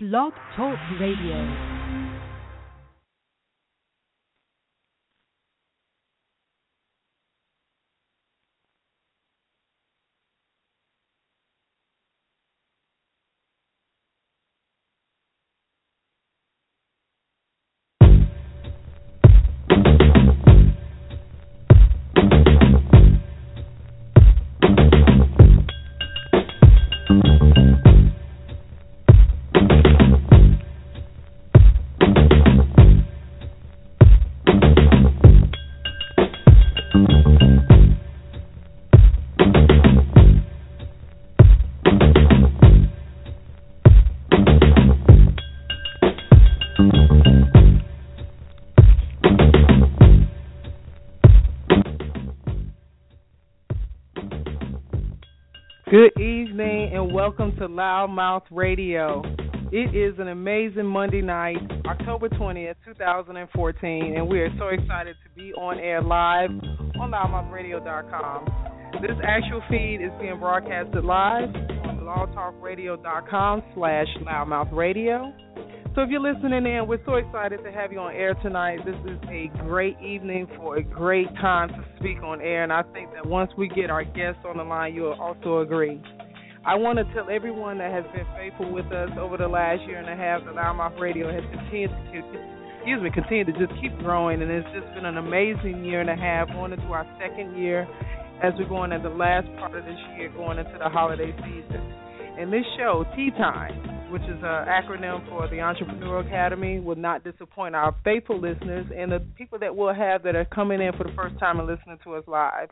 Blog Talk Radio. Good evening and welcome to LouddMouth Radio. It is an amazing Monday night, October 20th, 2014, and we are so excited to be on air live on louddmouthradio.com. This actual feed is being broadcasted live on blogtalkradio.com slash louddmouthradio. So if you're listening in, we're so excited to have you on air tonight. This is a great evening for a great time to speak on air, and I think that once we get our guests on the line, you'll also agree. I want to tell everyone that has been faithful with us over the last year and a half that LouddMouth Radio has continued to excuse me, continue to just keep growing and it's just been an amazing year and a half, going into our second year as we're going into the last part of this year, going into the holiday season. And this show, Tea Time, which is an acronym for the Entrepreneur Academy, will not disappoint our faithful listeners and the people that we'll have that are coming in for the first time and listening to us live.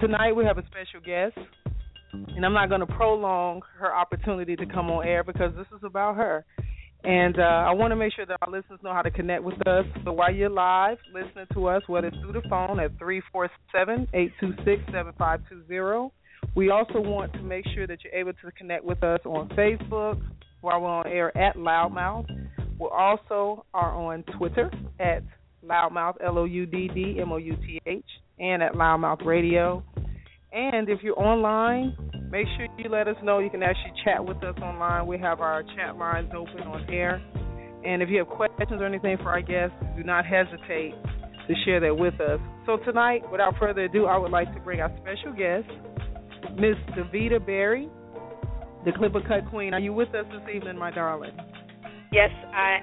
Tonight we have a special guest, and I'm not going to prolong her opportunity to come on air because this is about her. And uh, I want to make sure that our listeners know how to connect with us. So while you're live listening to us, whether it's through the phone at 347 826 7520, we also want to make sure that you're able to connect with us on Facebook while we're on air at LouddMouth. We also are on Twitter at LouddMouth, L O U D D M O U T H, and at LouddMouth Radio. And if you're online, make sure you let us know. You can actually chat with us online. We have our chat lines open on air. And if you have questions or anything for our guests, do not hesitate to share that with us. So tonight, without further ado, I would like to bring our special guest, Miss Davida Berry, the Clipper Cut Queen. Are you with us this evening, my darling? Yes, I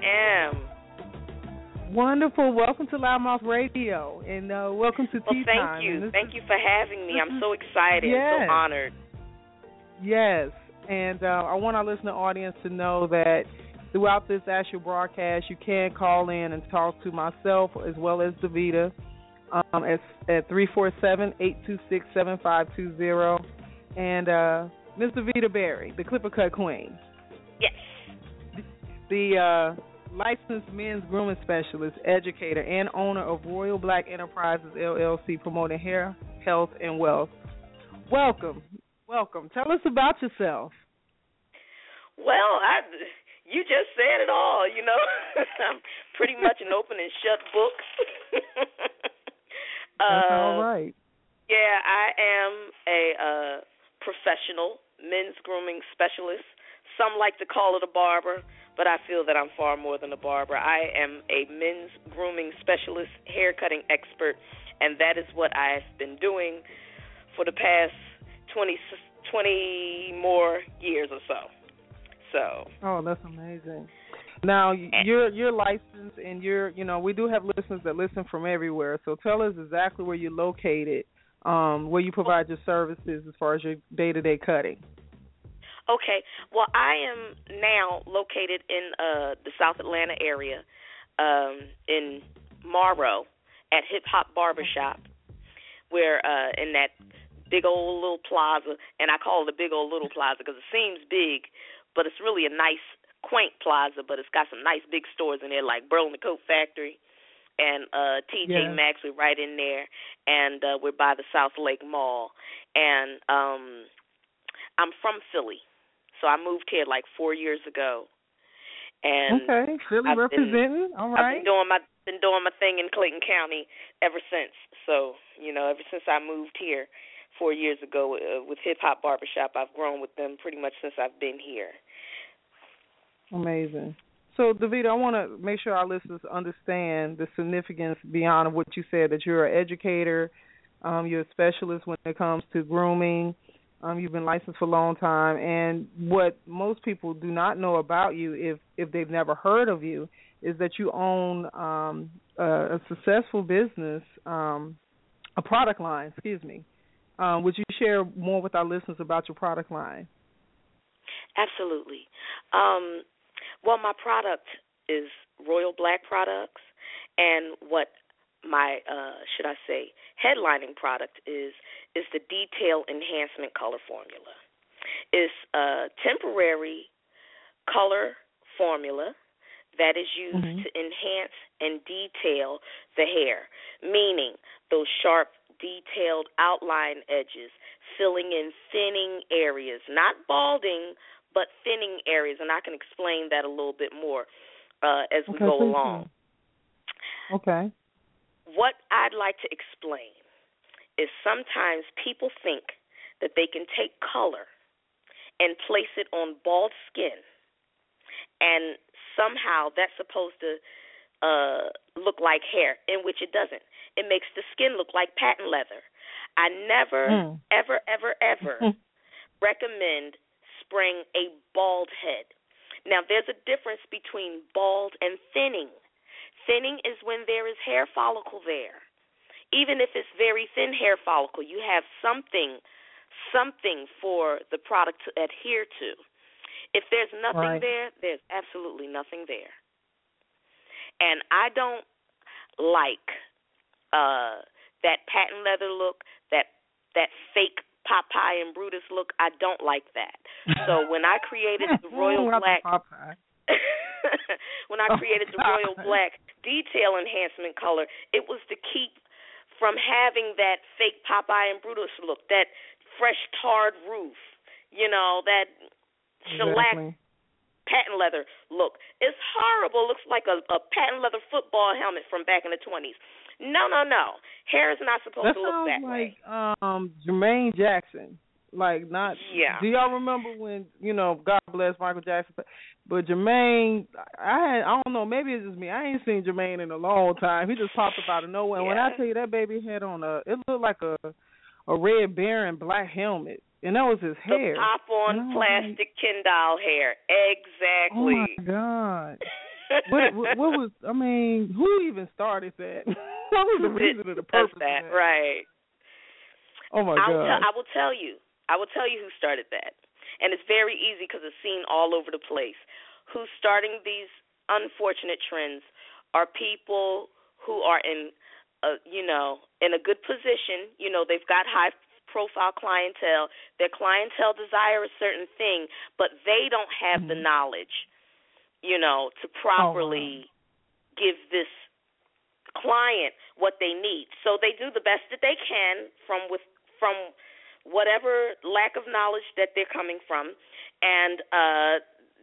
am. Wonderful. Welcome to LouddMouth Radio, and uh, welcome to well, Tea thank Time. you. Thank is, you for having me. I'm so excited, yes. so honored. Yes, and uh, I want our listener audience to know that throughout this actual broadcast, you can call in and talk to myself as well as Davida um, at at three four seven eight two six seven five two zero, and uh, Miss Davida Berry, the Clipper Cut Queen. Yes. The uh, licensed men's grooming specialist, educator, and owner of Royal Blaque Enterprises LLC, promoting hair, health, and wealth. Welcome, welcome. Tell us about yourself. Well, I you just said it all. You know, I'm pretty much an open and shut book. That's uh, all right. Yeah, I am a uh, professional men's grooming specialist. Some like to call it a barber, but I feel that I'm far more than a barber. I am a men's grooming specialist, hair cutting expert, and that is what I've been doing for the past 20, 20 more years or so. So. Oh, that's amazing. Now you're you're licensed, and you're you know we do have listeners that listen from everywhere. So tell us exactly where you're located, um, where you provide your services as far as your day to day cutting. Okay. Well, I am now located in uh the South Atlanta area, um, in Morrow at Hip Hop Barbershop, where uh in that big old little plaza, and I call it a big old little plaza because it seems big, but it's really a nice, quaint plaza. But it's got some nice big stores in there, like Burlington Coat Factory and uh TJ Yeah. Maxx. We're right in there, and uh we're by the Southlake Mall. And um I'm from Philly, so I moved here like four years ago. And okay, Philly I've been- representing. All I've been doing my been doing my thing in Clayton County ever since. So you know, ever since I moved here four years ago uh, with Hip Hop Barbershop, I've grown with them pretty much since I've been here. Amazing. So, Davida, I want to make sure our listeners understand the significance beyond what you said that you're an educator, um, you're a specialist when it comes to grooming. Um, you've been licensed for a long time, and what most people do not know about you, if if they've never heard of you, is that you own um, a, a successful business, um, a product line. Excuse me. Um, would you share more with our listeners about your product line? Absolutely. Um, well, my product is Royal Blaque products, and what my uh, should I say headlining product is is the detail enhancement color formula. It's a temporary color formula that is used mm-hmm. to enhance and detail the hair, meaning those sharp, detailed outline edges, filling in thinning areas, not balding, but thinning areas. And I can explain that a little bit more uh, as we okay, go along. Okay. What I'd like to explain is sometimes people think that they can take color and place it on bald skin and somehow that's supposed to uh look like hair in which it doesn't it makes the skin look like patent leather i never mm. ever ever ever recommend spraying a bald head now there's a difference between bald and thinning thinning is when there is hair follicle there even if it's very thin hair follicle you have something something for the product to adhere to if there's nothing right. there, there's absolutely nothing there. And I don't like uh that patent leather look, that that fake Popeye and Brutus look. I don't like that. So when I created the Royal Blaque when I created the Royal Blaque detail enhancement color, it was to keep from having that fake Popeye and Brutus look, that fresh tarred roof, you know, that shellac exactly. patent leather look. It's horrible. Looks like a, a patent leather football helmet from back in the twenties. No, no, no. Hair is not supposed that to look that like, way. um Jermaine Jackson. Like not yeah. Do y'all remember when, you know, God bless Michael Jackson but Jermaine I had I don't know, maybe it's just me. I ain't seen Jermaine in a long time. He just popped up out of nowhere. Yeah. When I tell you that baby had on a it looked like a a red baron black helmet and that was his hair. The pop on plastic like, Ken doll hair. Exactly. Oh my god. What, what, what was I mean? Who even started that? what was the reason of the purpose that, of that? Right. Oh my I'll god. T- I will tell you. I will tell you who started that, and it's very easy because it's seen all over the place. Who's starting these unfortunate trends are people who are in, a, you know, in a good position. You know, they've got high profile clientele. Their clientele desire a certain thing, but they don't have mm-hmm. the knowledge, you know, to properly oh, give this client what they need. So they do the best that they can from with from whatever lack of knowledge that they're coming from, and uh,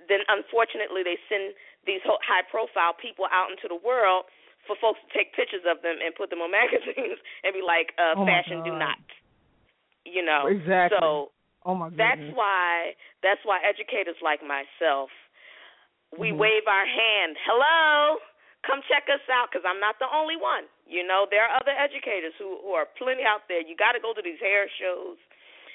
then unfortunately they send these high profile people out into the world for folks to take pictures of them and put them on magazines and be like, uh, oh fashion do not you know. Exactly. So oh my goodness. that's why that's why educators like myself we mm-hmm. wave our hand. Hello, come check us out because I'm not the only one. You know, there are other educators who who are plenty out there. You got to go to these hair shows.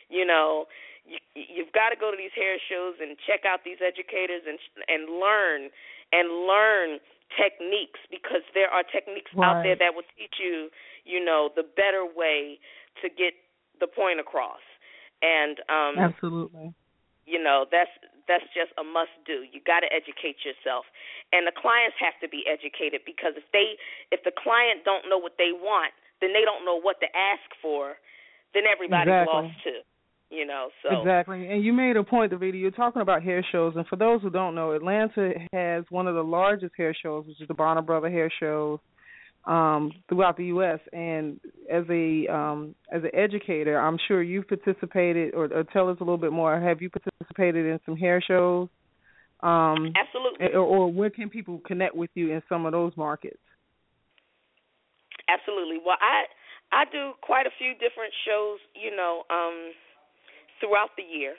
You know, you, you've got to go to these hair shows and check out these educators and and learn and learn techniques because there are techniques right. out there that will teach you, you know, the better way to get the point across. And um Absolutely. You know, that's that's just a must do. You got to educate yourself. And the clients have to be educated because if they if the client don't know what they want, then they don't know what to ask for, then everybody's exactly. lost too. You know, so Exactly. And you made a point, Davida, you're talking about hair shows and for those who don't know, Atlanta has one of the largest hair shows, which is the Bronner Brother hair shows um, throughout the U.S. And as a um, as an educator, I'm sure you've participated, or, or, tell us a little bit more. Have you participated in some hair shows? Um, Absolutely. Or, or where can people connect with you in some of those markets? Absolutely. Well, I I do quite a few different shows, you know, um, throughout the year.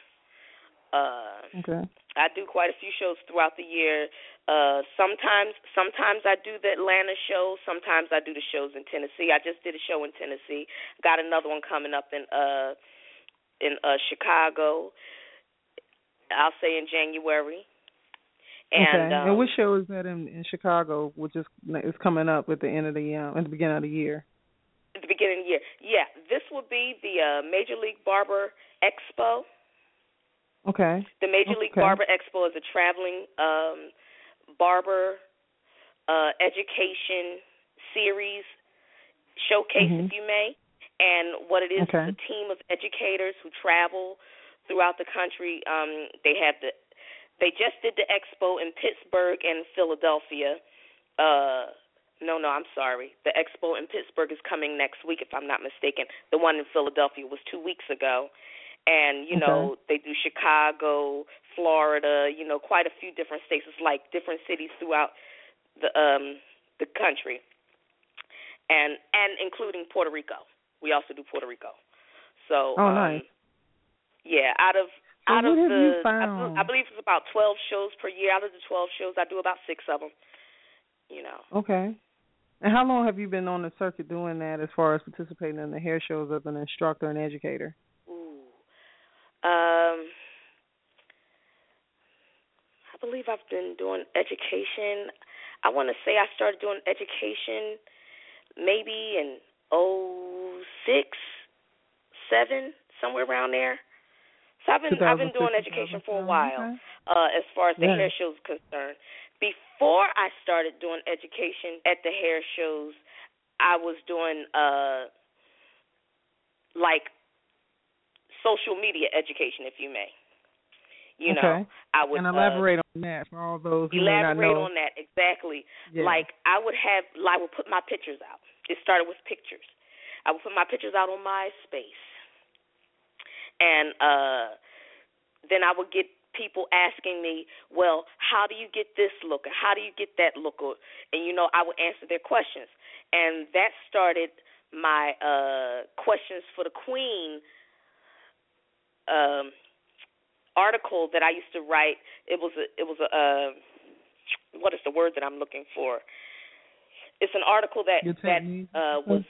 Uh, okay. I do quite a few shows throughout the year. Uh, sometimes, sometimes I do the Atlanta show. Sometimes I do the shows in Tennessee. I just did a show in Tennessee. Got another one coming up in uh in uh Chicago. I'll say in January. And, okay. Um, and which show is that in in Chicago, which is is coming up at the end of the um, at the beginning of the year? At the beginning of the year, yeah. This will be the uh, Major League Barber Expo. Okay. The Major League okay. Barber Expo is a traveling um, barber uh, education series showcase, mm-hmm. if you may. And what it is okay. is a team of educators who travel throughout the country. Um, they have the they just did the expo in Pittsburgh and Philadelphia. Uh, no, no, I'm sorry. The expo in Pittsburgh is coming next week, if I'm not mistaken. The one in Philadelphia was two weeks ago. And, you okay. know, they do Chicago, Florida, you know, quite a few different states. It's like different cities throughout the um the country. And and including Puerto Rico. We also do Puerto Rico. So Oh um, nice. Yeah, out of so out of the? I, I believe it's about 12 shows per year. Out of the 12 shows, I do about 6 of them. You know. Okay. And how long have you been on the circuit doing that as far as participating in the hair shows as an instructor and educator? Um I believe I've been doing education. I want to say I started doing education maybe in oh six, seven, somewhere around there. So I've been I've been doing education for a while, uh, as far as the yeah. hair shows concerned. Before I started doing education at the hair shows, I was doing uh like social media education, if you may. You okay. know, I would and elaborate uh, on that for all those who elaborate may not know. on that exactly. Yeah. Like I would have, I would put my pictures out. It started with pictures. I would put my pictures out on MySpace, and uh then I would get people asking me, "Well, how do you get this look? Or how do you get that look?" Or, and you know, I would answer their questions, and that started my uh questions for the Queen. Um, article that I used to write. It was a it was a uh, what is the word that I'm looking for? It's an article that that uh, was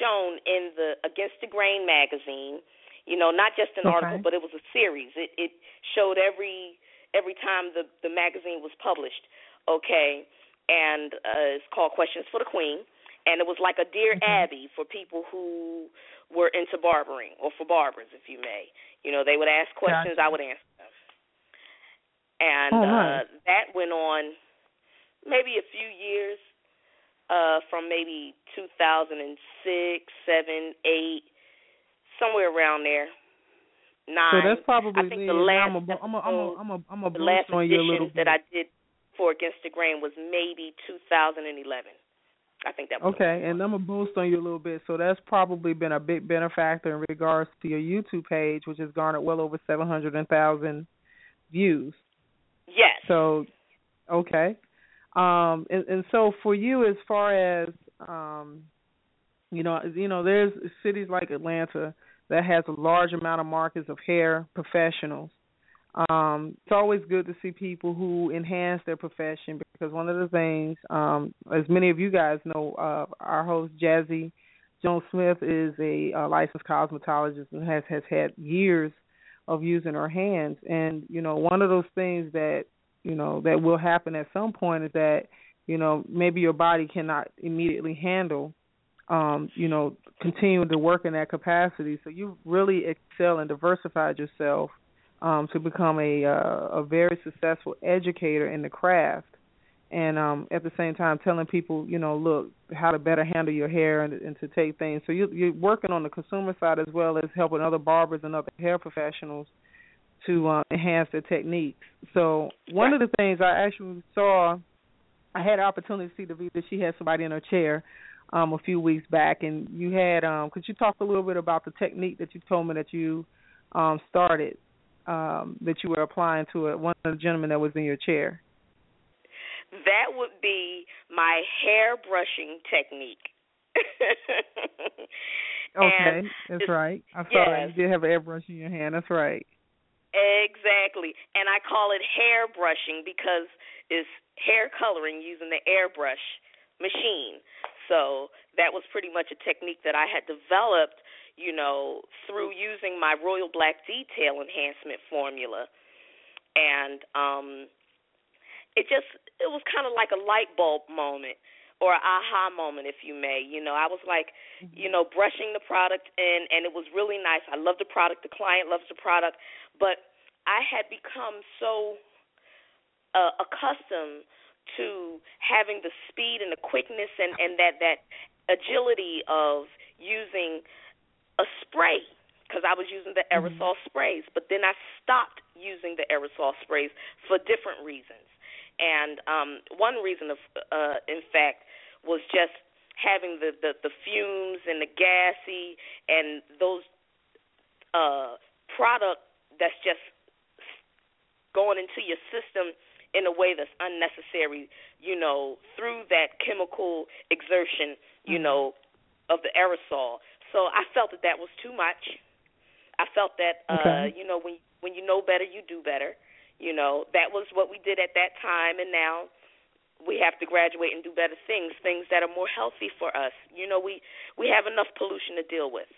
shown in the Against the Grain magazine. You know, not just an okay. article, but it was a series. It it showed every every time the the magazine was published. Okay, and uh, it's called Questions for the Queen, and it was like a Dear okay. Abby for people who were into barbering or for barbers, if you may. You know, they would ask questions, gotcha. I would answer them. And oh, uh that went on maybe a few years, uh, from maybe two thousand and six, seven, eight, somewhere around there. Nine. So that's probably I think the last I'm a, I'm a, I'm a, I'm a, I'm a the last on you little edition that I did for Against the Grain was maybe 2011. I think that was okay, and I'm gonna boost on you a little bit. So that's probably been a big benefactor in regards to your YouTube page, which has garnered well over seven hundred thousand views. Yes. So, okay, um, and, and so for you, as far as um, you know, you know, there's cities like Atlanta that has a large amount of markets of hair professionals. Um, it's always good to see people who enhance their profession because one of the things, um, as many of you guys know, uh, our host Jazzy Jones Smith is a, licensed cosmetologist and has has had years of using her hands. And you know, one of those things that you know that will happen at some point is that you know maybe your body cannot immediately handle um, you know, continuing to work in that capacity. So you really excel and diversified yourself um, to become a uh, a very successful educator in the craft, and um, at the same time telling people, you know, look how to better handle your hair and, and to take things. So you, you're working on the consumer side as well as helping other barbers and other hair professionals to uh, enhance their techniques. So one of the things I actually saw, I had an opportunity to see the video. She had somebody in her chair um, a few weeks back, and you had. Um, could you talk a little bit about the technique that you told me that you um, started, um, that you were applying to a, one of the gentlemen that was in your chair? That would be my hair brushing technique. okay, that's right. I saw yes. you did have an airbrush in your hand. That's right. Exactly. And I call it hair brushing because it's hair coloring using the airbrush machine. So that was pretty much a technique that I had developed, you know, through using my Royal Blaque Detail enhancement formula. And um it just it was kind of like a light bulb moment or an aha moment if you may you know i was like mm-hmm. you know brushing the product in and it was really nice i love the product the client loves the product but I had become so uh, accustomed to having the speed and the quickness and and that that agility of using a spray because I was using the mm-hmm. aerosol mm-hmm. sprays, but then I stopped using the aerosol sprays for different reasons. And um one reason of uh in fact was just having the the, the fumes and the gassy and those uh product that's just going into your system in a way that's unnecessary, you know, through that chemical exertion, you mm-hmm. know, of the aerosol. So I felt that that was too much. I felt that uh, okay. you know, when when you know better, you do better. You know, that was what we did at that time and now we have to graduate and do better things, things that are more healthy for us. You know, we we have enough pollution to deal with.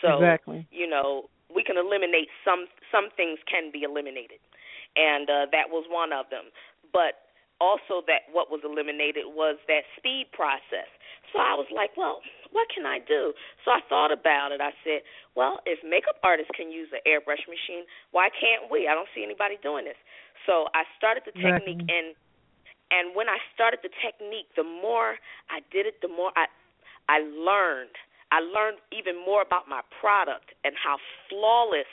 So, exactly. you know, we can eliminate some some things can be eliminated, and uh, that was one of them. But also that what was eliminated was that speed process. So I was like, well, what can I do? So I thought about it. I said, well, if makeup artists can use an airbrush machine, why can't we? I don't see anybody doing this. So I started the technique and and when I started the technique, the more I did it, the more I I learned I learned even more about my product and how flawless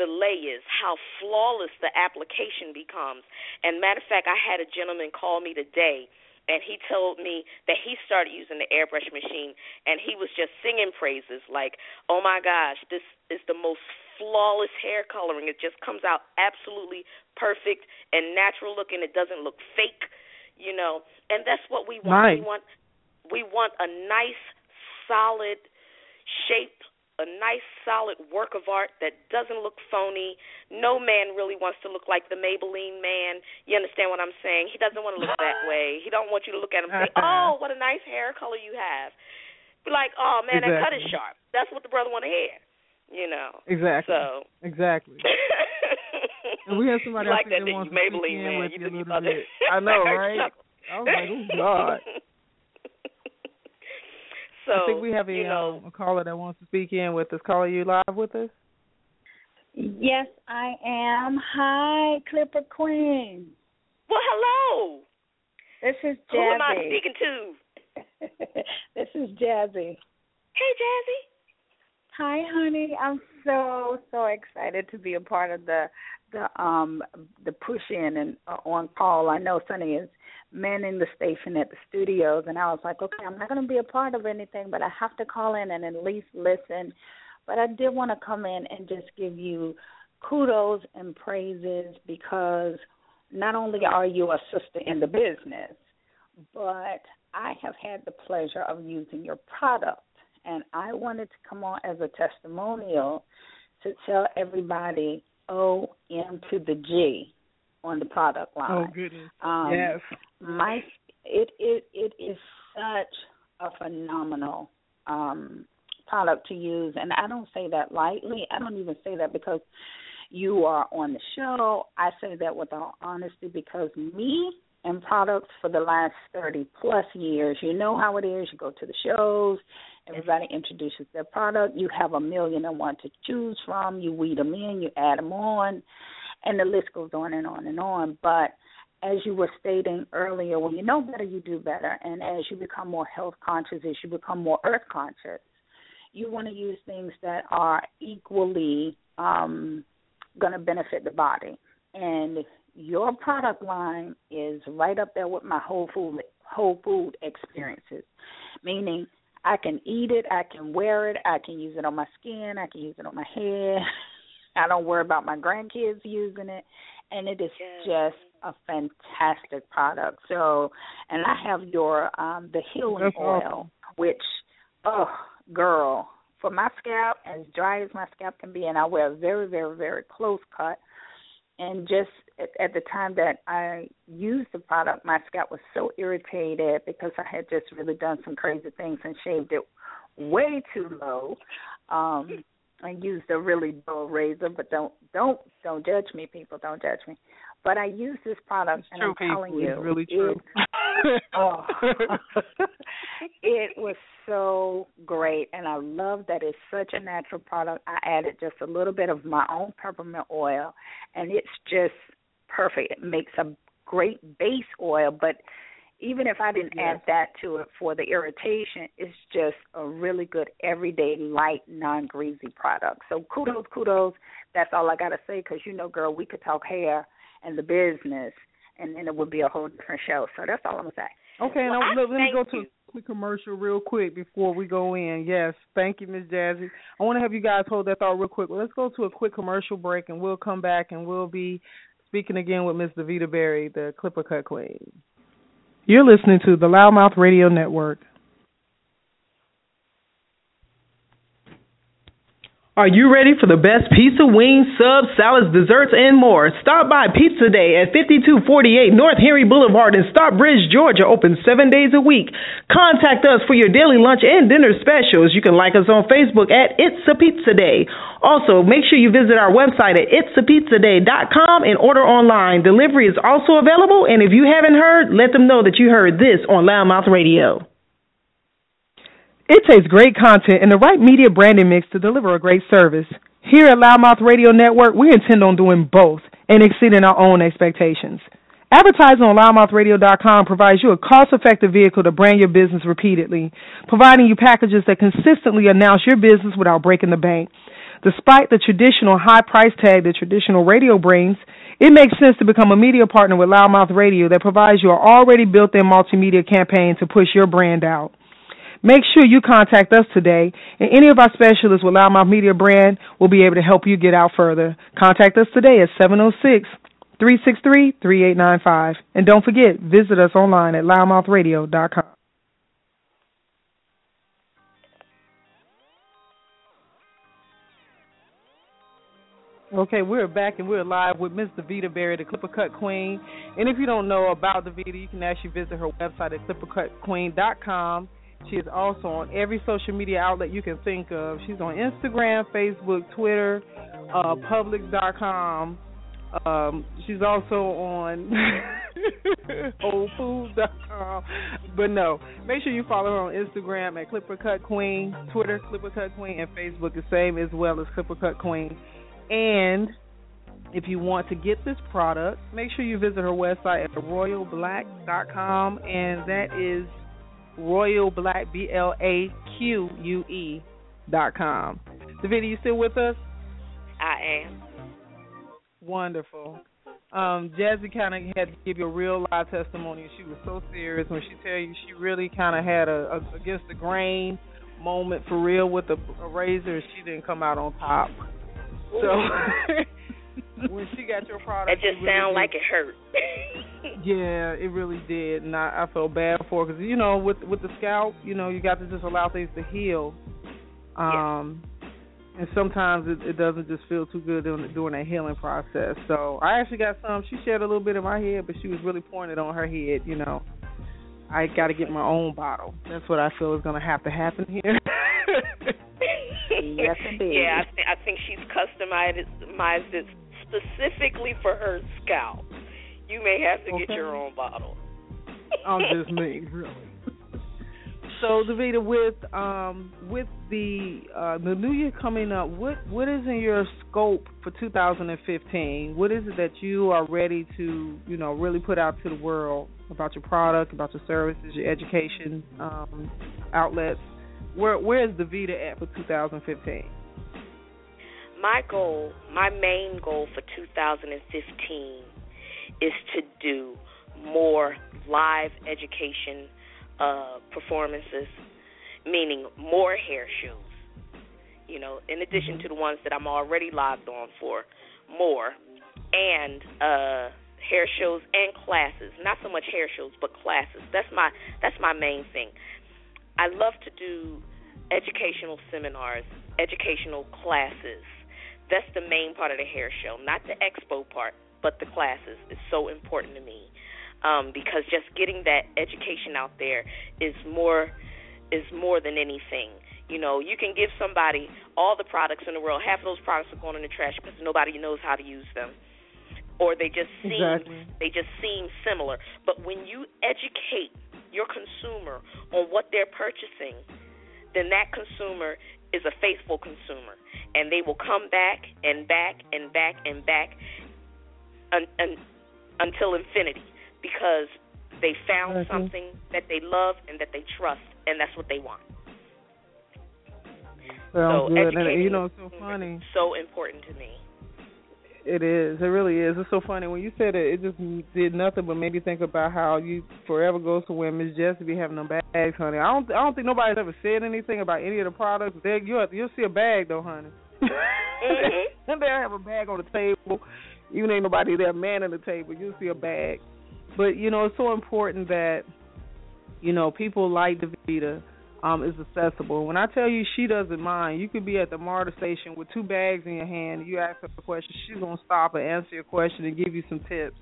the lay is, how flawless the application becomes. And matter of fact, I had a gentleman call me today and he told me that he started using the airbrush machine and he was just singing praises like, "Oh my gosh, this is the most flawless hair coloring. It just comes out absolutely perfect and natural looking. It doesn't look fake, you know. And that's what we want. Nice. We want we want a nice solid shape, a nice solid work of art that doesn't look phony. No man really wants to look like the Maybelline man. You understand what I'm saying? He doesn't want to look that way. He don't want you to look at him and say, uh-uh. "Oh, what a nice hair color you have." Be like, "Oh man, exactly. that cut is sharp." That's what the brother want to hear. You know. Exactly. So. Exactly. and we have somebody like that, that wants Maybelline to man. you, you a little bit. I know, right? I was like, oh God. So I think we have a, you know, um, a caller that wants to speak in with us. Caller, you live with us? Yes, I am. Hi, Clipper Queen. Well, hello. This is Jazzy. Who am I speaking to? this is Jazzy. Hey, Jazzy. Hi, honey. I'm so so excited to be a part of the the um the push in and uh, on call. I know Sonny is manning the station at the studios, and I was like, okay, I'm not going to be a part of anything, but I have to call in and at least listen. But I did want to come in and just give you kudos and praises because not only are you a sister in the business, but I have had the pleasure of using your product. And I wanted to come on as a testimonial to tell everybody O M to the G on the product line. Oh goodness. Um, yes. My it it it is such a phenomenal um product to use and I don't say that lightly. I don't even say that because you are on the show. I say that with all honesty because me and products for the last 30 plus years, you know how it is. You go to the shows, everybody introduces their product. You have a million and one to choose from. You weed them in, you add them on and the list goes on and on and on. But as you were stating earlier, when you know better, you do better. And as you become more health conscious, as you become more earth conscious, you want to use things that are equally um, going to benefit the body. And your product line is right up there with my whole food whole food experiences, meaning I can eat it, I can wear it, I can use it on my skin, I can use it on my hair, I don't worry about my grandkids using it, and it is yes. just a fantastic product. So, and I have your um the healing That's oil, awesome. which oh girl, for my scalp, as dry as my scalp can be, and I wear a very, very, very close cut. And just at, at the time that I used the product, my scalp was so irritated because I had just really done some crazy things and shaved it way too low. Um, I used a really dull razor, but don't don't don't judge me, people. Don't judge me. But I use this product, it's and true, I'm people. telling you, it's really true. It, oh, it was so great, and I love that it's such a natural product. I added just a little bit of my own peppermint oil, and it's just perfect. It makes a great base oil, but even if I didn't yes. add that to it for the irritation, it's just a really good everyday light, non-greasy product. So kudos, kudos. That's all I got to say because you know, girl, we could talk hair and the business, and then it would be a whole different show. So that's all I'm gonna say. Okay, Well, and I let, let me go to a quick commercial real quick before we go in. Yes, thank you, Miss Jazzy. I want to have you guys hold that thought real quick. Well, let's go to a quick commercial break, and we'll come back and we'll be speaking again with Miss Davida Berry, the Clipper Cut Queen. You're listening to the LouddMouth Radio Network. Are you ready for the best pizza, wings, subs, salads, desserts, and more? Stop by Pizza Day at 5248 North Henry Boulevard in Stockbridge, Georgia, open seven days a week. Contact us for your daily lunch and dinner specials. You can like us on Facebook at It's a Pizza Day. Also, make sure you visit our website at itsapizzaday.com and order online. Delivery is also available, and if you haven't heard, let them know that you heard this on LouddMouth Radio. It takes great content and the right media branding mix to deliver a great service. Here at LouddMouth Radio Network, we intend on doing both and exceeding our own expectations. Advertising on louddmouthradio.com provides you a cost-effective vehicle to brand your business repeatedly, providing you packages that consistently announce your business without breaking the bank. Despite the traditional high price tag that traditional radio brings, it makes sense to become a media partner with LouddMouth Radio that provides you an already built-in multimedia campaign to push your brand out. Make sure you contact us today, and any of our specialists with LouddMouth Media Brand will be able to help you get out further. Contact us today at 706 363 3895. And don't forget, visit us online at louddmouthradio.com. Okay, we're back and we're live with Miss Davida Berry, the Clipper Cut Queen. And if you don't know about Davida, you can actually visit her website at clippercutqueen.com. She is also on every social media outlet you can think of. She's on Instagram, Facebook, Twitter, uh, Public.com. Um, she's also on WholeFoods.com. But no, make sure you follow her on Instagram at Clipper Cut Queen, Twitter Clipper Cut Queen, and Facebook the same as well as Clipper Cut Queen. And if you want to get this product, make sure you visit her website at royalblaque.com, and that is Royal Blaque B L A Q U E dot com. Davida, you still with us? I am. Wonderful. Um, Jazzy kind of had to give you a real live testimony. She was so serious when she tell you she really kind of had a, a against the grain moment for real with a, a razor. She didn't come out on top. So when she got your product, It just she really sound like it hurt. Yeah, it really did, and I, I felt bad for her because you know, with with the scalp, you know, you got to just allow things to heal. Um, and sometimes it, it doesn't just feel too good during, during that healing process. So I actually got some. She shared a little bit in my head, but she was really pouring it on her head. You know, I got to get my own bottle. That's what I feel is going to have to happen here. Yes, indeed. Yeah, I, th- I think she's customized customized it specifically for her scalp. You may have to get your own bottle. I'm just me, really. So, Davida, with um with the uh the new year coming up, what what is in your scope for 2015? What is it that you are ready to you know really put out to the world about your product, about your services, your education um, outlets? Where where is Davida at for 2015? My goal, my main goal for 2015 is to do more live education uh, performances, meaning more hair shows. You know, in addition to the ones that I'm already logged on for, more, and uh, hair shows and classes. Not so much hair shows, but classes. That's my that's my main thing. I love to do educational seminars, educational classes. That's the main part of the hair show, not the expo part, but the classes is so important to me. Um, because just getting that education out there is more is more than anything. You know, you can give somebody all the products in the world. Half of those products are going in the trash because nobody knows how to use them, or they just seem exactly. they just seem similar. But when you educate your consumer on what they're purchasing, then that consumer is a faithful consumer, and they will come back and back and back and back un, un, until infinity because they found mm-hmm. something that they love and that they trust, and that's what they want. Sounds so good. And, you know, it's so funny. So important to me. It is. It really is. It's so funny when you said it. It just did nothing but made me think about how you forever goes to women's just to be having them bags, honey. I don't. I don't think nobody's ever said anything about any of the products. They you you'll see a bag though, honey. Mm-hmm. they'll have a bag on the table. Even ain't nobody there man manning the table. You'll see a bag. But you know, it's so important that you know people like Davida um, is accessible. When I tell you she doesn't mind, you could be at the MARTA station with two bags in your hand. You ask her a question, she's gonna stop and answer your question and give you some tips.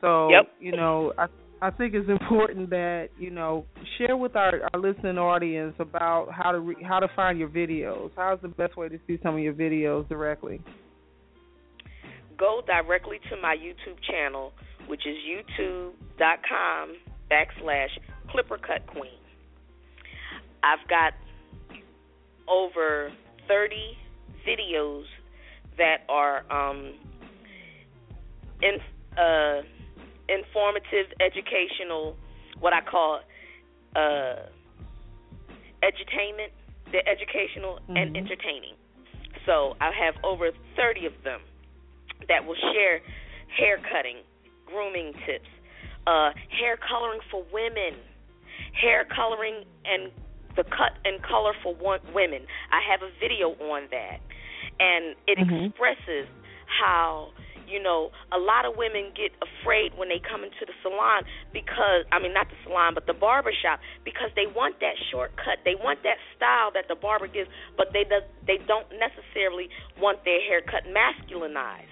So yep. you know, I I think it's important that you know share with our, our listening audience about how to re, how to find your videos. How's the best way to see some of your videos directly? Go directly to my YouTube channel, which is youtube.com backslash Clipper Cut Queen. I've got over 30 videos that are um, in, uh, informative, educational, what I call uh, edutainment. They're educational mm-hmm. and entertaining. So I have over 30 of them that will share hair cutting, grooming tips, uh, hair coloring for women, hair coloring and the cut and color for women. I have a video on that, and it mm-hmm. expresses how you know a lot of women get afraid when they come into the salon because I mean not the salon but the barber shop because they want that shortcut. They want that style that the barber gives, but they does they don't necessarily want their hair cut masculinized.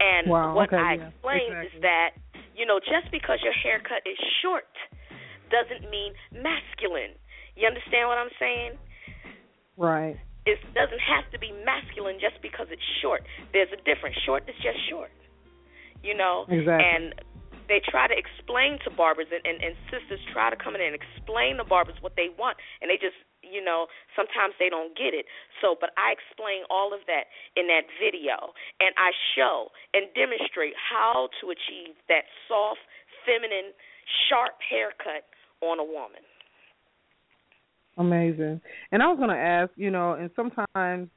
And wow, what okay, I yeah, explain exactly. is that you know just because your haircut is short doesn't mean masculine. You understand what I'm saying? Right. It doesn't have to be masculine just because it's short. There's a difference. Short is just short. You know? Exactly. And they try to explain to barbers and, and, and sisters try to come in and explain to barbers what they want and they just you know, sometimes they don't get it. So, but I explain all of that in that video, and I show and demonstrate how to achieve that soft, feminine, sharp haircut on a woman. Amazing. And I was going to ask, you know, and sometimes,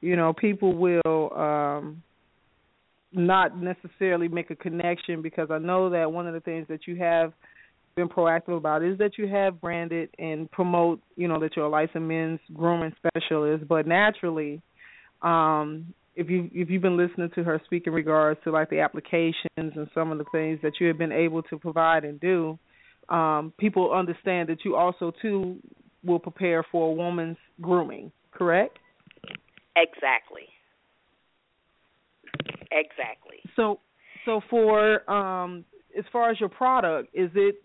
you know, people will um not necessarily make a connection because I know that one of the things that you have been proactive about is that you have branded and promote, you know, that you're a licensed men's grooming specialist, but naturally um if you if you've been listening to her speak in regards to like the applications and some of the things that you have been able to provide and do, um, people understand that you also too will prepare for a woman's grooming, correct? Exactly. Exactly. So so for um as far as your product, is it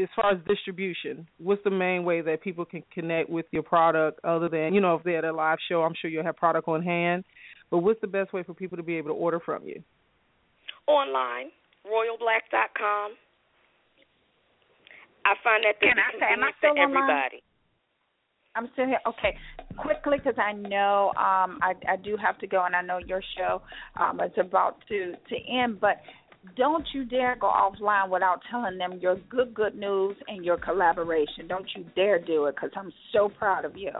as far as distribution, what's the main way that people can connect with your product other than, you know, if they're at a live show, I'm sure you'll have product on hand. But what's the best way for people to be able to order from you? Online, royalblaque.com. I find that Can I say, am I still for everybody. I'm still here. Okay, quickly because I know um, I, I do have to go, and I know your show um, is about to to end. But don't you dare go offline without telling them your good good news and your collaboration. Don't you dare do it because I'm so proud of you.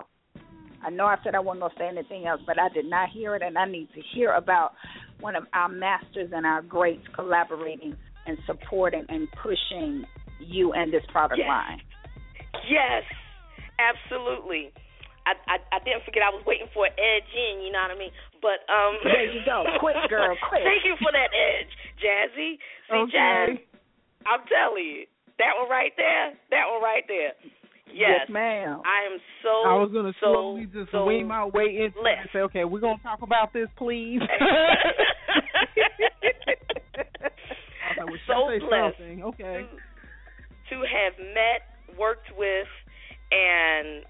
I know I said I wasn't gonna say anything else, but I did not hear it, and I need to hear about one of our masters and our greats collaborating and supporting and pushing you and this product yes. line. Yes, absolutely. I, I I didn't forget I was waiting for an edge in, you know what I mean? But um There you go. quick girl, quick. Thank you for that edge, Jazzy. See okay. Jazz, I'm telling you. That one right there, that one right there. Yes, yes ma'am. I am so. I was gonna so, slowly just so wean my way into it and say, okay, we're gonna talk about this, please. I was so say blessed something. Okay. To, to have met, worked with, and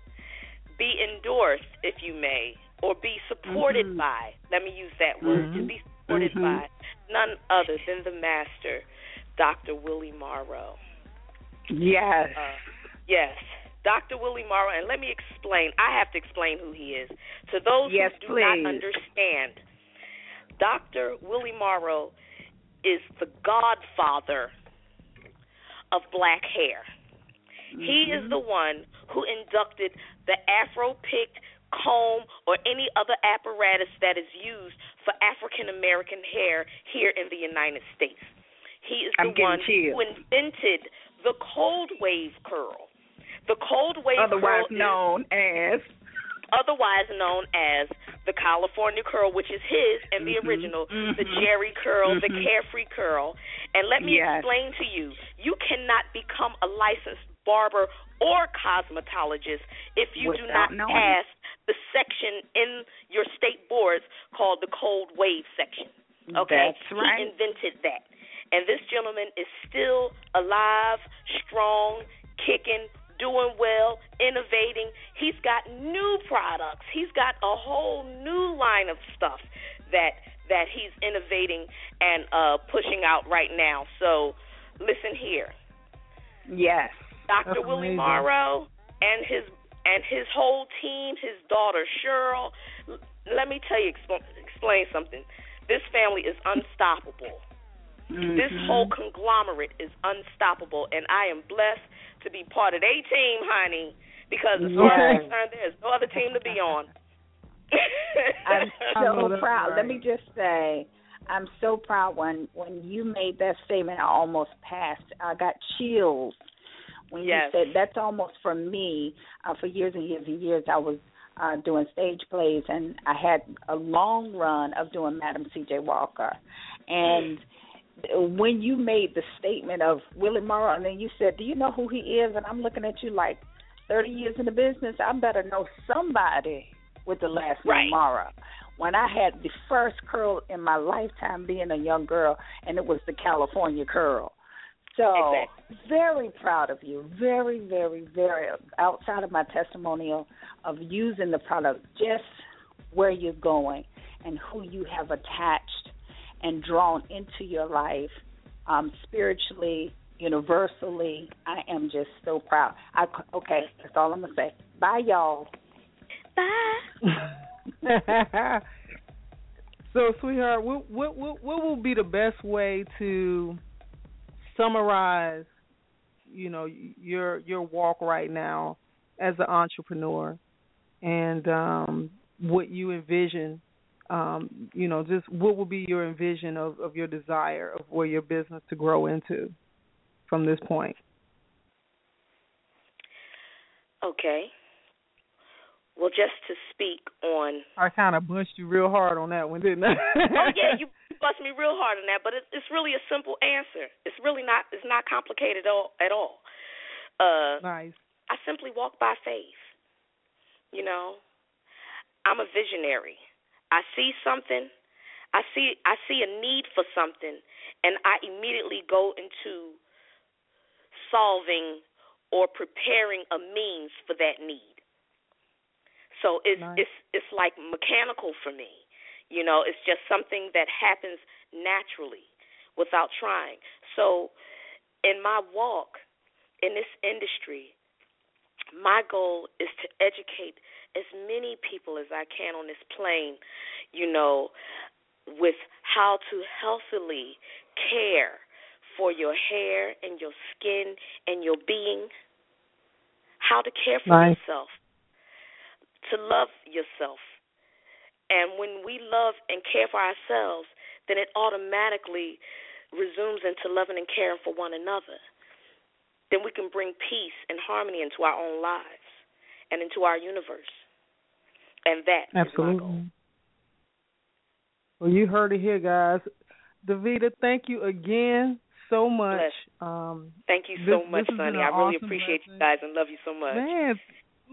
be endorsed, if you may, or be supported Mhm. by. Let me use that word. To Mhm. be supported Mhm. by none other than the master, Dr. Willie Morrow. Yes. Uh, yes. Dr. Willie Morrow, and let me explain. I have to explain who he is. To those Yes, who do please. not understand, Dr. Willie Morrow is the godfather of black hair. He Mm-hmm. is the one who inducted the Afro picked comb or any other apparatus that is used for African American hair here in the United States. He is the one chills. who invented the cold wave curl. The cold wave Otherwise known as otherwise known as the California curl, which is his and the Mhm, original, the mhm, Jheri curl, the mhm. carefree curl. And let me Yes. explain to you, you cannot become a licensed barber or cosmetologist if you do not knowing pass the section in your state boards called the cold wave section. Okay? That's right. He invented that. And this gentleman is still alive, strong, kicking, doing well, innovating. He's got new products. He's got a whole new line of stuff that that he's innovating and uh pushing out right now. So listen here. Yes. Dr. That's Willie amazing. Morrow and his and his whole team, his daughter Cheryl. l- Let me tell you, expl- explain something. This family is unstoppable. This Mhm. whole conglomerate is unstoppable, and I am blessed to be part of their team, honey. Because as far as I'm concerned, there's no other team to be on. I'm so proud. right. Let me just say, I'm so proud when when you made that statement. I almost passed. I got chills when Yes. you said that's almost for me. Uh, for years and years and years, I was uh, doing stage plays, and I had a long run of doing Madam C.J. Walker, and. When you made the statement of Willie Morrow, and then you said, "Do you know who he is?" and I'm looking at you like, thirty years in the business, I better know somebody with the last Right. name Morrow. When I had the first curl in my lifetime being a young girl, and it was the California curl. So Exactly. very proud of you. Very, very, very outside of my testimonial of using the product, just where you're going and who you have attached and drawn into your life um, spiritually, universally. I am just so proud. I, okay, that's all I'm gonna say. Bye, y'all. Bye. so, sweetheart, what, what what what will be the best way to summarize, you know, your your walk right now as an entrepreneur, and um, what you envision? Um, you know, just what will be your envision of, of your desire of where your business to grow into from this point? Okay. Well, just to speak on. I kind of bunched you real hard on that one, didn't I? oh yeah, you bust me real hard on that, but it, it's really a simple answer. It's really not. It's not complicated at all. At all. Uh, nice. I simply walk by faith. You know, I'm a visionary. I see something. I see. I see a need for something, and I immediately go into solving or preparing a means for that need. So it's Nice. it's it's like mechanical for me. You know, it's just something that happens naturally without trying. So in my walk in this industry, my goal is to educate as many people as I can on this plane, you know, with how to healthily care for your hair and your skin and your being, how to care for yourself, to love yourself. And when we love and care for ourselves, then it automatically resumes into loving and caring for one another. Then we can bring peace and harmony into our own lives and into our universe. And that is my goal. Absolutely. Well, you heard it here, guys. Davida, thank you again so much. Um, thank you so this, much, this Sonny. I really awesome appreciate you guys and love you so much. Man,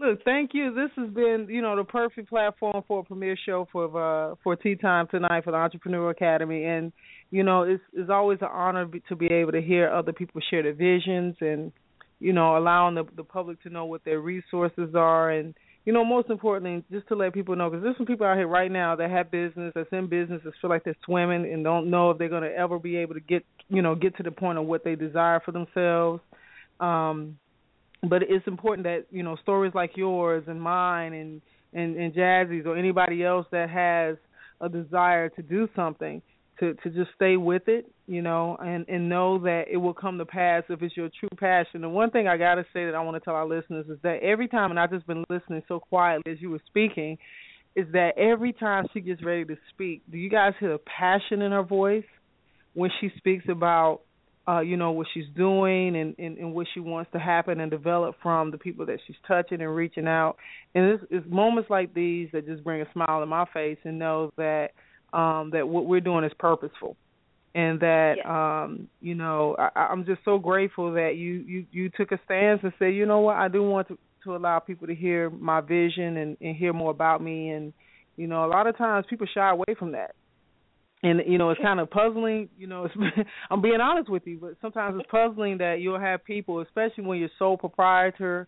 look, thank you. This has been, you know, the perfect platform for a premiere show for uh, for Tea Time tonight for the Entrepreneur Academy, and you know, it's it's always an honor to be able to hear other people share their visions and you know, allowing the the public to know what their resources are and you know, most importantly, just to let people know, because there's some people out here right now that have business, that's in business, that feel like they're swimming and don't know if they're going to ever be able to get, you know, get to the point of what they desire for themselves. Um, but it's important that you know stories like yours and mine and and, and Jazzy's or anybody else that has a desire to do something to to just stay with it, you know, and and know that it will come to pass if it's your true passion. And one thing I got to say that I want to tell our listeners is that every time, and I've just been listening so quietly as you were speaking, is that every time she gets ready to speak, do you guys hear the passion in her voice when she speaks about uh, you know, what she's doing and, and, and what she wants to happen and develop from the people that she's touching and reaching out. And it's, it's moments like these that just bring a smile to my face and know that um, that what we're doing is purposeful. And that yeah. um, you know, I, I'm just so grateful that you, you, you took a stance and said, you know what, I do want to, to allow people to hear my vision and, and hear more about me and you know, a lot of times people shy away from that and you know it's kind of puzzling you know i'm being honest with you but sometimes it's puzzling that you'll have people especially when you're sole proprietor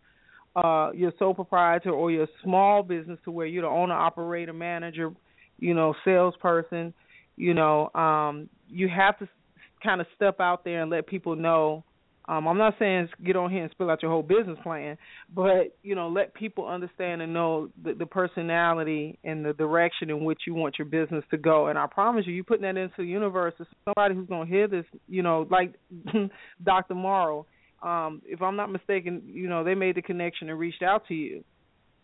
uh you're sole proprietor or you're a small business to where you're the owner operator manager you know salesperson you know um you have to kind of step out there and let people know um, I'm not saying get on here and spill out your whole business plan, but you know, let people understand and know the, the personality and the direction in which you want your business to go. And I promise you, you putting that into the universe is somebody who's going to hear this. You know, like Dr. Morrow. Um, if I'm not mistaken, you know, they made the connection and reached out to you,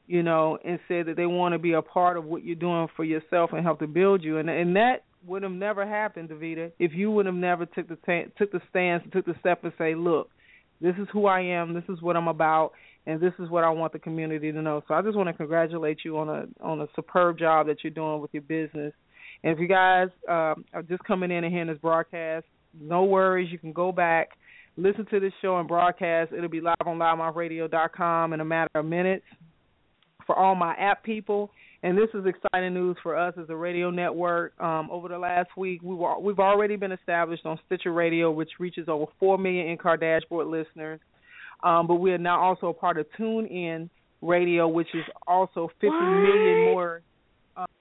you know, and said that they want to be a part of what you're doing for yourself and help to build you. And and that would have never happened, Davida, if you would have never took the t- took the stance, took the step, and say, "Look, this is who I am. This is what I'm about, and this is what I want the community to know." So I just want to congratulate you on a on a superb job that you're doing with your business. And if you guys um, are just coming in and hearing this broadcast, no worries. You can go back, listen to this show and broadcast. It'll be live on LouddMouthradio.com in a matter of minutes. For all my app people and this is exciting news for us as a radio network. Um, over the last week, we were, we've already been established on Stitcher Radio, which reaches over 4 million in-car dashboard listeners. Um, but we are now also a part of TuneIn Radio, which is also fifty what? million more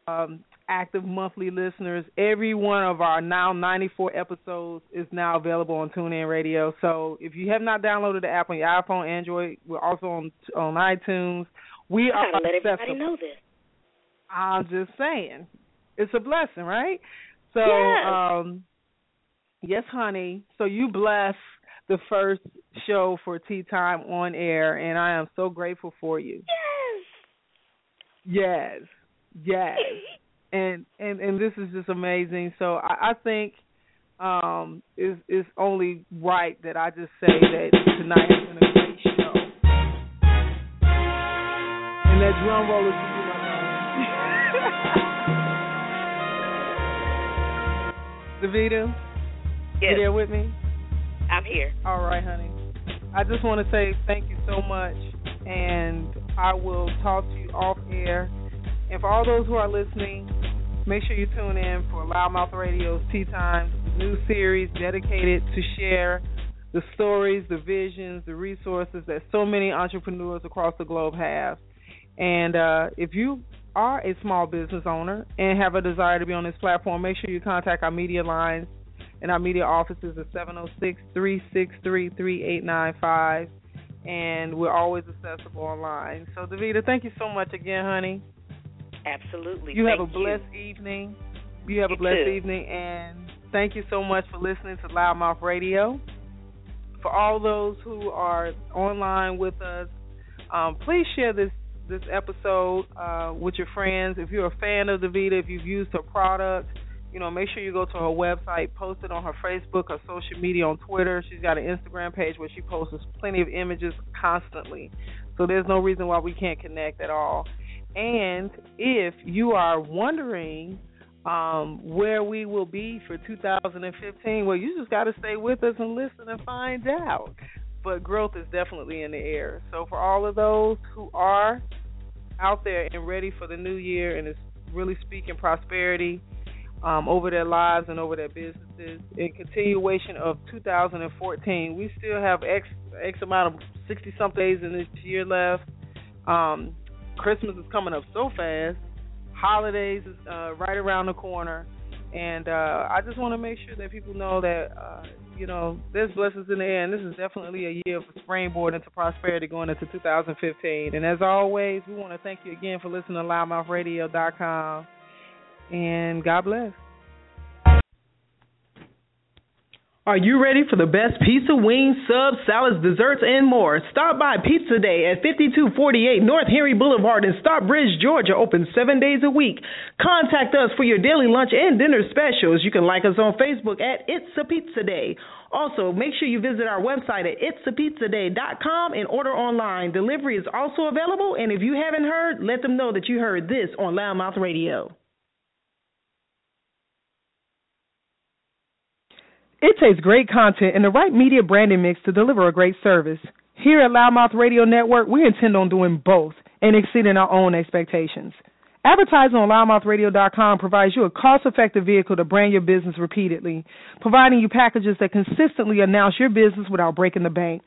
um, active monthly listeners. Every one of our now 94 episodes is now available on TuneIn Radio. So if you have not downloaded the app on your iPhone, Android, we're also on on iTunes. We are gotta let everybody know this. I'm just saying. It's a blessing, right? So, Yes. um yes, honey. So you bless the first show for Tea Time on air and I am so grateful for you. Yes. Yes. Yes. and and and this is just amazing. So I, I think um it's it's only right that I just say that tonight has been a great show. And that drum roll is Davida, Yes. you there with me? I'm here. All right, honey. I just want to say thank you so much, and I will talk to you off air. And for all those who are listening, make sure you tune in for LouddMouth Radio's Tea Time, new series dedicated to share the stories, the visions, the resources that so many entrepreneurs across the globe have. And uh, if you are a small business owner and have a desire to be on this platform, make sure you contact our media lines and our media offices at 706-363-3895 and we're always accessible online. So Davida, thank you so much again, honey. Absolutely. You have a blessed evening. You have You a blessed too. evening and thank you so much for listening to LouddMouth Radio. For all those who are online with us, um, please share this this episode uh, with your friends. If you're a fan of Davida, if you've used her product, you know, make sure you go to her website, post it on her Facebook, her social media, on Twitter. She's got an Instagram page where she posts plenty of images constantly. So there's no reason why we can't connect at all. And if you are wondering Um, where we will be for 2015, well, you just got to stay with us and listen and find out. But growth is definitely in the air. So for all of those who are out there and ready for the new year and is really speaking prosperity um, over their lives and over their businesses. In continuation of 2014, we still have X X amount of 60 something days in this year left. Um, Christmas is coming up so fast. Holidays is uh, right around the corner, and uh, I just want to make sure that people know that uh, you know there's blessings in the air, and this is definitely a year of springboard into prosperity going into 2015. And as always, we want to thank you again for listening to LouddMouthradio.com, and God bless. Are you ready for the best pizza, wings, subs, salads, desserts, and more? Stop by Pizza Day at 5248 North Henry Boulevard in Stockbridge, Georgia, open seven days a week. Contact us for your daily lunch and dinner specials. You can like us on Facebook at It's a Pizza Day. Also, make sure you visit our website at itsapizzaday.com and order online. Delivery is also available, and if you haven't heard, let them know that you heard this on LouddMouth Radio. It takes great content and the right media branding mix to deliver a great service. Here at LouddMouth Radio Network, we intend on doing both and exceeding our own expectations. Advertising on louddmouthradio.com provides you a cost-effective vehicle to brand your business repeatedly, providing you packages that consistently announce your business without breaking the bank.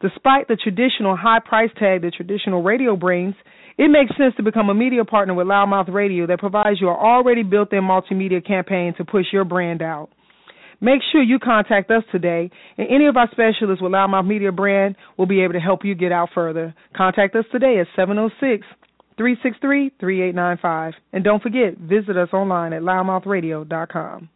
Despite the traditional high price tag that traditional radio brings, it makes sense to become a media partner with LouddMouth Radio that provides you an already built-in multimedia campaign to push your brand out. Make sure you contact us today, and any of our specialists with LouddMouth Media Brand will be able to help you get out further. Contact us today at 706 363 3895. And don't forget, visit us online at louddmouthradio.com.